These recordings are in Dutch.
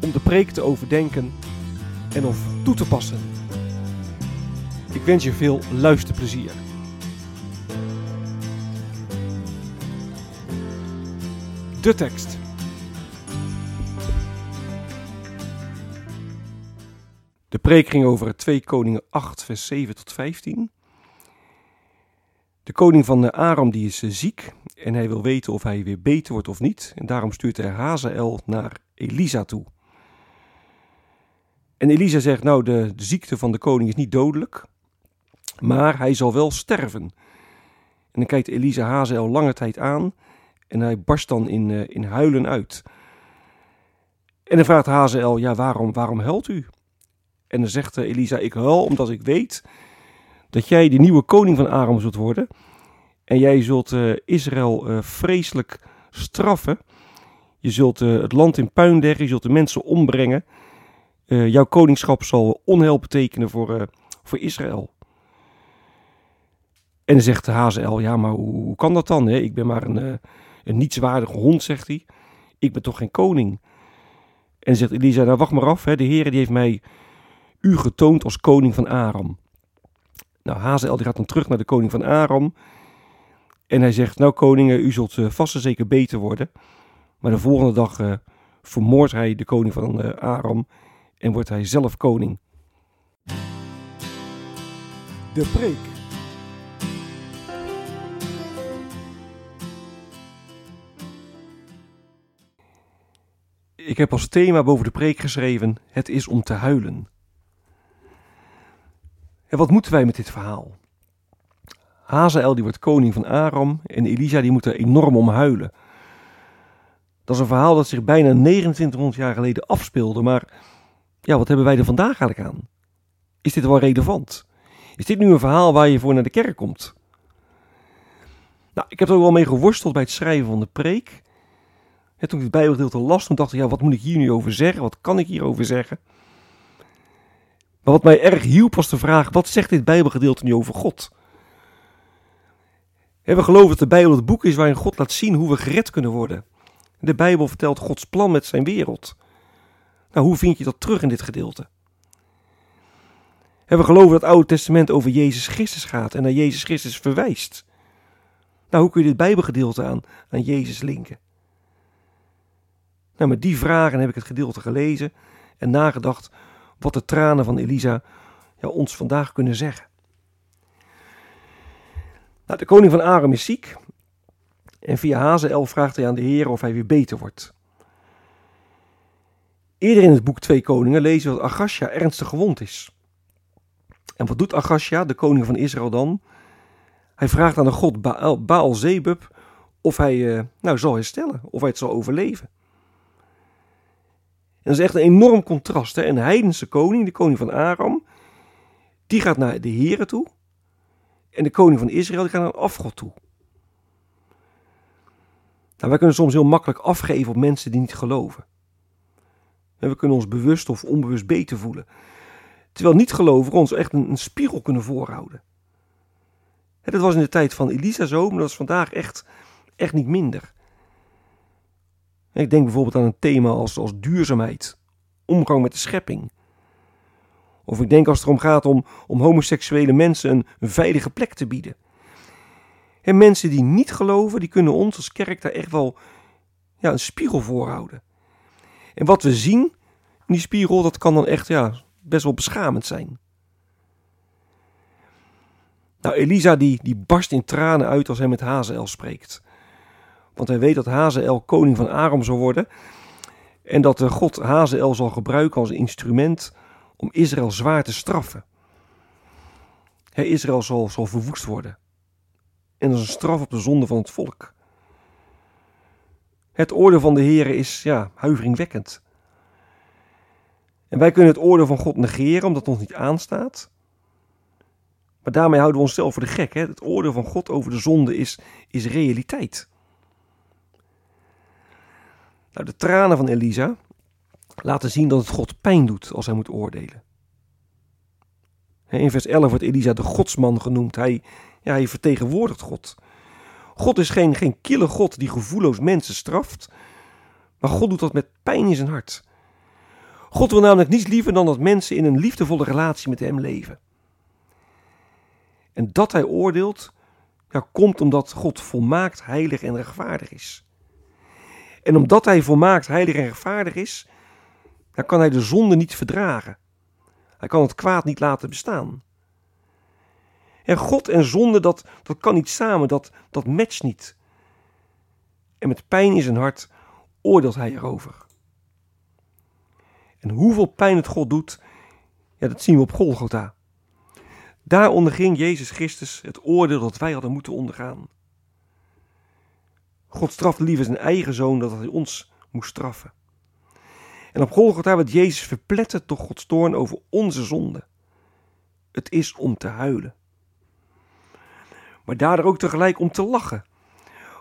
om de preek te overdenken en of toe te passen. Ik wens je veel luisterplezier. De tekst. De preek ging over 2 Koningen 8, vers 7 tot 15. De koning van Aram die is ziek en hij wil weten of hij weer beter wordt of niet. En daarom stuurt hij Hazael naar Elisa toe. En Elisa zegt, nou de, de ziekte van de koning is niet dodelijk, maar hij zal wel sterven. En dan kijkt Elisa Hazael lange tijd aan en hij barst dan in, uh, in huilen uit. En dan vraagt Hazael, ja waarom, waarom huilt u? En dan zegt Elisa, ik huil omdat ik weet dat jij de nieuwe koning van Aram zult worden. En jij zult uh, Israël vreselijk straffen. Je zult het land in puin leggen, je zult de mensen ombrengen. Jouw koningschap zal onheil betekenen voor, voor Israël. En dan zegt Hazael, ja maar hoe, kan dat dan? Hè? Ik ben maar een, een nietswaardige hond, zegt hij. Ik ben toch geen koning? En zegt Elisa, nou wacht maar af, hè? de Heer die heeft mij u getoond als koning van Aram. Nou, Hazael die gaat dan terug naar de koning van Aram. En hij zegt, nou koningen, u zult uh, vast en zeker beter worden. Maar de volgende dag uh, vermoordt hij de koning van uh, Aram en wordt hij zelf koning. De preek. Ik heb als thema boven de preek geschreven: Het is om te huilen. En wat moeten wij met dit verhaal? Hazael die wordt koning van Aram en Elisa die moet er enorm om huilen. Dat is een verhaal dat zich bijna 2900 jaar geleden afspeelde, maar ja, wat hebben wij er vandaag eigenlijk aan? Is dit wel relevant? Is dit nu een verhaal waar je voor naar de kerk komt? Nou, ik heb er ook wel mee geworsteld bij het schrijven van de preek. En toen ik het Bijbelgedeelte las, toen dacht ik, ja, wat moet ik hier nu over zeggen? Wat kan ik hierover zeggen? Maar wat mij erg hielp was de vraag: wat zegt dit Bijbelgedeelte nu over God? We geloven dat de Bijbel het boek is waarin God laat zien hoe we gered kunnen worden. De Bijbel vertelt Gods plan met zijn wereld. Nou, hoe vind je dat terug in dit gedeelte? En we geloven dat het Oude Testament over Jezus Christus gaat en naar Jezus Christus verwijst. Nou, hoe kun je dit Bijbelgedeelte aan, aan Jezus linken? Nou, met die vragen heb ik het gedeelte gelezen en nagedacht wat de tranen van Elisa ja, ons vandaag kunnen zeggen. Nou, de koning van Aram is ziek en via Hazael vraagt hij aan de Heer of hij weer beter wordt. Eerder in het boek Twee Koningen lezen we dat Agasja ernstig gewond is. En wat doet Agasja, de koning van Israël dan? Hij vraagt aan de god Baal, Baal Zebub of hij uh, nou, zal herstellen, of hij het zal overleven. En dat is echt een enorm contrast. Hè? Een heidense koning, de koning van Aram, die gaat naar de Here toe. En de koning van Israël die gaat naar een afgod toe. Nou, wij kunnen soms heel makkelijk afgeven op mensen die niet geloven. En we kunnen ons bewust of onbewust beter voelen. Terwijl niet-gelovigen ons echt een, spiegel kunnen voorhouden. En dat was in de tijd van Elisa zo, maar dat is vandaag echt, echt niet minder. Ik denk bijvoorbeeld aan een thema als, als duurzaamheid, omgang met de schepping. Of ik denk als het erom gaat om, om homoseksuele mensen een, een veilige plek te bieden. En mensen die niet geloven, die kunnen ons als kerk daar echt wel ja, een spiegel voor houden. En wat we zien in die spiegel, dat kan dan echt ja, best wel beschamend zijn. Nou, Elisa die, die barst in tranen uit als hij met Hazael spreekt. Want hij weet dat Hazael koning van Aram zal worden. En dat de God Hazael zal gebruiken als instrument om Israël zwaar te straffen. Israël zal, zal verwoest worden. En is een straf op de zonde van het volk. Het oordeel van de Heer is ja, huiveringwekkend. En wij kunnen het oordeel van God negeren omdat het ons niet aanstaat. Maar daarmee houden we onszelf voor de gek. Hè? Het oordeel van God over de zonde is, is realiteit. Nou, de tranen van Elisa laten zien dat het God pijn doet als hij moet oordelen. In vers 11 wordt Elisa de godsman genoemd. Hij, ja, hij vertegenwoordigt God. God is geen, geen kille God die gevoelloos mensen straft. Maar God doet dat met pijn in zijn hart. God wil namelijk niets liever dan dat mensen in een liefdevolle relatie met hem leven. En dat hij oordeelt, ja, komt omdat God volmaakt, heilig en rechtvaardig is. En omdat hij volmaakt, heilig en rechtvaardig is, dan kan hij de zonde niet verdragen. Hij kan het kwaad niet laten bestaan. En God en zonde, dat, dat kan niet samen, dat, dat matcht niet. En met pijn in zijn hart oordeelt hij erover. En hoeveel pijn het God doet, ja, dat zien we op Golgotha. Daar onderging Jezus Christus het oordeel dat wij hadden moeten ondergaan. God strafte liever zijn eigen zoon dat hij ons moest straffen. En op Golgotha werd Jezus verpletterd door Gods toorn over onze zonde. Het is om te huilen. Maar daardoor ook tegelijk om te lachen.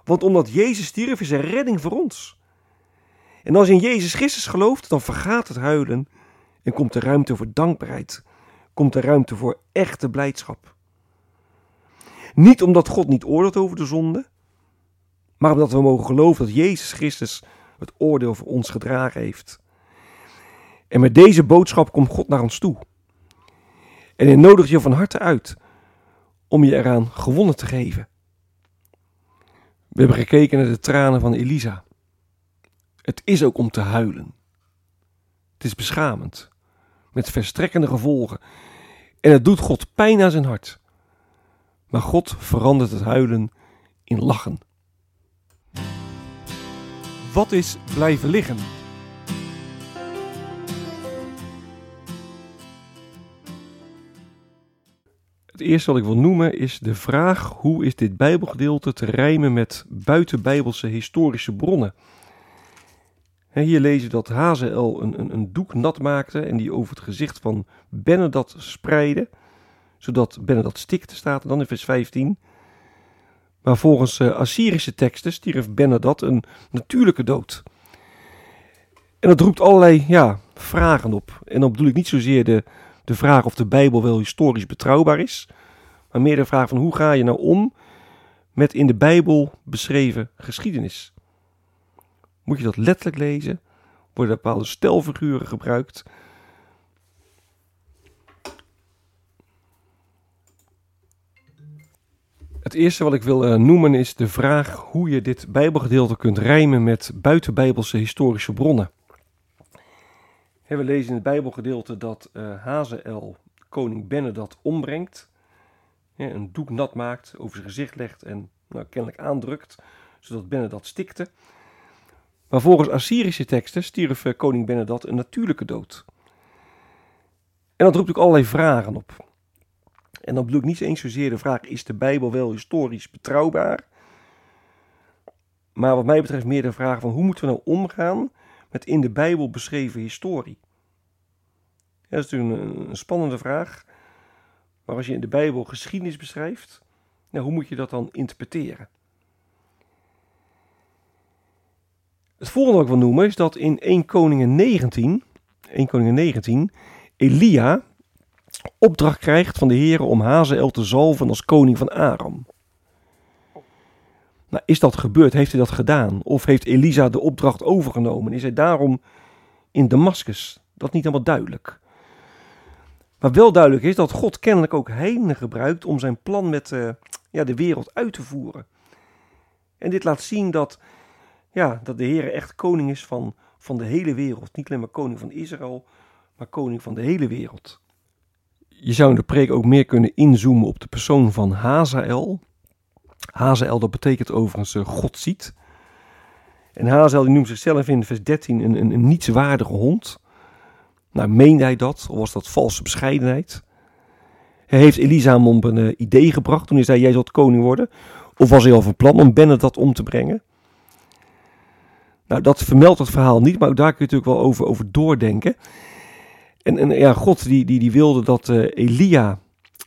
Want omdat Jezus stierf is er redding voor ons. En als je in Jezus Christus gelooft, dan vergaat het huilen en komt er ruimte voor dankbaarheid. Komt er ruimte voor echte blijdschap. Niet omdat God niet oordeelt over de zonde, maar omdat we mogen geloven dat Jezus Christus het oordeel voor ons gedragen heeft. En met deze boodschap komt God naar ons toe. En hij nodigt je van harte uit om je eraan gewonnen te geven. We hebben gekeken naar de tranen van Elisa. Het is ook om te huilen. Het is beschamend, met verstrekkende gevolgen. En het doet God pijn aan zijn hart. Maar God verandert het huilen in lachen. Wat is blijven liggen? Het eerste wat ik wil noemen is de vraag hoe is dit Bijbelgedeelte te rijmen met buitenbijbelse historische bronnen. Hier lezen dat Hazael een, een, een, doek nat maakte en die over het gezicht van Benedat spreidde, zodat Benedat stikte, staat dan in vers 15. Maar volgens uh, Assyrische teksten stierf Benedat een natuurlijke dood. En dat roept allerlei ja, vragen op. En dan bedoel ik niet zozeer de, de vraag of de Bijbel wel historisch betrouwbaar is, maar meer de vraag van hoe ga je nou om met in de Bijbel beschreven geschiedenis. Moet je dat letterlijk lezen? Worden bepaalde stelfiguren gebruikt? Het eerste wat ik wil uh, noemen is de vraag hoe je dit Bijbelgedeelte kunt rijmen met buitenbijbelse historische bronnen. We lezen in het Bijbelgedeelte dat uh, Hazael koning Benedat ombrengt. een doek nat maakt, over zijn gezicht legt en nou, kennelijk aandrukt, zodat Benedat stikte. Maar volgens Assyrische teksten stierf uh, koning Benedat een natuurlijke dood. En dat roept ook allerlei vragen op. En dan bedoel ik niet eens zozeer de vraag: is de Bijbel wel historisch betrouwbaar? Maar wat mij betreft meer de vraag van hoe moeten we nou omgaan met in de Bijbel beschreven historie? dat is natuurlijk een, spannende vraag. Maar als je in de Bijbel geschiedenis beschrijft, nou, hoe moet je dat dan interpreteren? Het volgende wat ik wil noemen is dat in 1 Koningen 19, 1 Koningen 19, Elia opdracht krijgt van de Heer om Hazael te zalven als koning van Aram. Nou, is dat gebeurd? Heeft hij dat gedaan? Of heeft Elisa de opdracht overgenomen? Is hij daarom in Damascus? Dat is niet helemaal duidelijk. Maar wel duidelijk is dat God kennelijk ook heidenen gebruikt om zijn plan met uh, ja, de wereld uit te voeren. En dit laat zien dat, ja, dat de Heer echt koning is van, van de hele wereld. Niet alleen maar koning van Israël, maar koning van de hele wereld. Je zou in de preek ook meer kunnen inzoomen op de persoon van Hazael. Hazael, dat betekent overigens uh, God ziet. En Hazael die noemt zichzelf in vers 13 een, een, een nietswaardige hond. Nou, meende hij dat? Of was dat valse bescheidenheid? Hij heeft Elisa hem een uh, idee gebracht toen hij zei, jij zult koning worden. Of was hij al van plan om dat om te brengen? Nou, dat vermeldt het verhaal niet, maar daar kun je natuurlijk wel over, over doordenken. En, en ja, God die, die, die wilde dat uh, Elia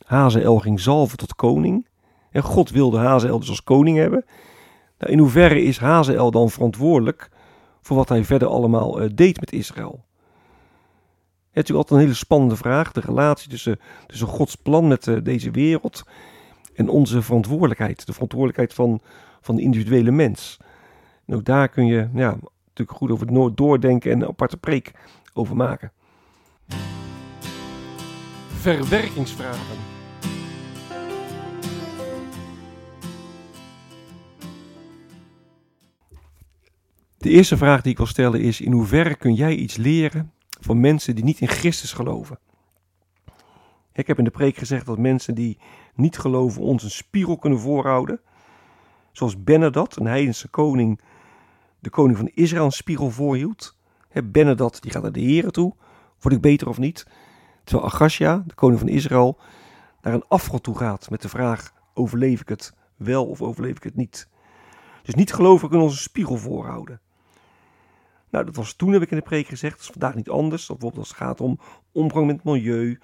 Hazael ging zalven tot koning. En God wilde Hazael dus als koning hebben. Nou, in hoeverre is Hazael dan verantwoordelijk voor wat hij verder allemaal uh, deed met Israël? Het is natuurlijk altijd een hele spannende vraag, de relatie tussen, tussen Gods plan met uh, deze wereld en onze verantwoordelijkheid. De verantwoordelijkheid van, van de individuele mens. En ook daar kun je ja, natuurlijk goed over doordenken en een aparte preek over maken. Verwerkingsvragen. De eerste vraag die ik wil stellen is: in hoeverre kun jij iets leren van mensen die niet in Christus geloven? Ik heb in de preek gezegd dat mensen die niet geloven ons een spiegel kunnen voorhouden. Zoals Benadat, een heidense koning, de koning van Israël een spiegel voorhield. Benadat die gaat naar de heren toe, word ik beter of niet? Terwijl Agasja, de koning van Israël, naar een afgod toe gaat met de vraag: overleef ik het wel of overleef ik het niet? Dus niet geloven kunnen ons een spiegel voorhouden. Nou, dat was toen, heb ik in de preek gezegd. Dat is vandaag niet anders. Bijvoorbeeld als het gaat om omgang met het milieu.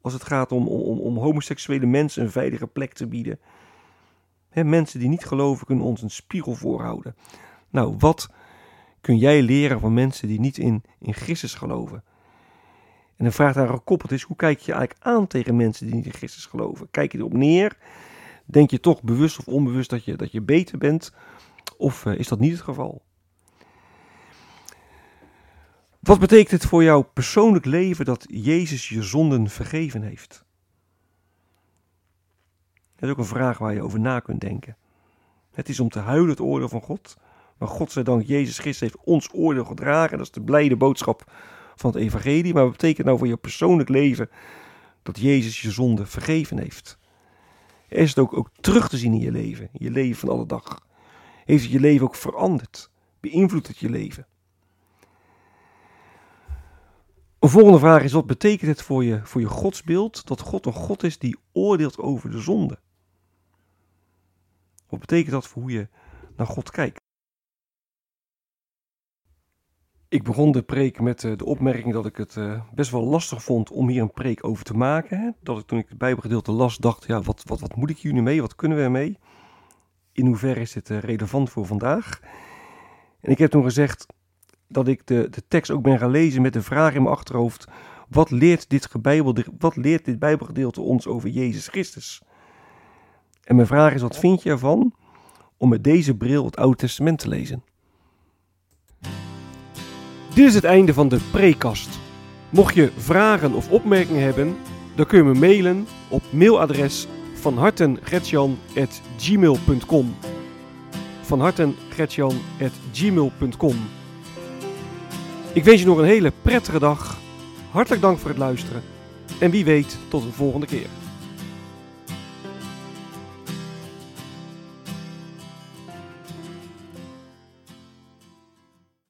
Als het gaat om, om, om homoseksuele mensen een veilige plek te bieden. mensen die niet geloven kunnen ons een spiegel voorhouden. Nou, wat kun jij leren van mensen die niet in, in Christus geloven? En een vraag daar gekoppeld is, hoe kijk je eigenlijk aan tegen mensen die niet in Christus geloven? Kijk je erop neer? Denk je toch bewust of onbewust dat je, dat je beter bent? Of uh, is dat niet het geval? Wat betekent het voor jouw persoonlijk leven dat Jezus je zonden vergeven heeft? Dat is ook een vraag waar je over na kunt denken. Het is om te huilen het oordeel van God. Maar God zij dank, Jezus Christus heeft ons oordeel gedragen. Dat is de blijde boodschap van het evangelie. Maar wat betekent nou voor je persoonlijk leven dat Jezus je zonde vergeven heeft? Is het ook, ook terug te zien in je leven, in je leven van alle dag? Heeft het je leven ook veranderd? Beïnvloedt het je leven? Een volgende vraag is: wat betekent het voor je, voor je godsbeeld dat God een God is die oordeelt over de zonde? Wat betekent dat voor hoe je naar God kijkt? Ik begon de preek met eh, de opmerking dat ik het eh, best wel lastig vond om hier een preek over te maken. Dat ik toen ik het Bijbelgedeelte las dacht, ja, wat, wat, wat moet ik hier nu mee? Wat kunnen we ermee? In hoeverre is dit eh, relevant voor vandaag? En ik heb toen gezegd, dat ik de, de tekst ook ben gaan lezen met de vraag in mijn achterhoofd: wat leert dit, wat leert dit Bijbelgedeelte ons over Jezus Christus? En mijn vraag is: wat vind je ervan om met deze bril het Oude Testament te lezen? Dit is het einde van de prekast. Mocht je vragen of opmerkingen hebben, dan kun je me mailen op mailadres van hartengretjan.gmail.com van hartengretjan.gmail.com ik wens je nog een hele prettige dag. Hartelijk dank voor het luisteren. En wie weet, tot een volgende keer.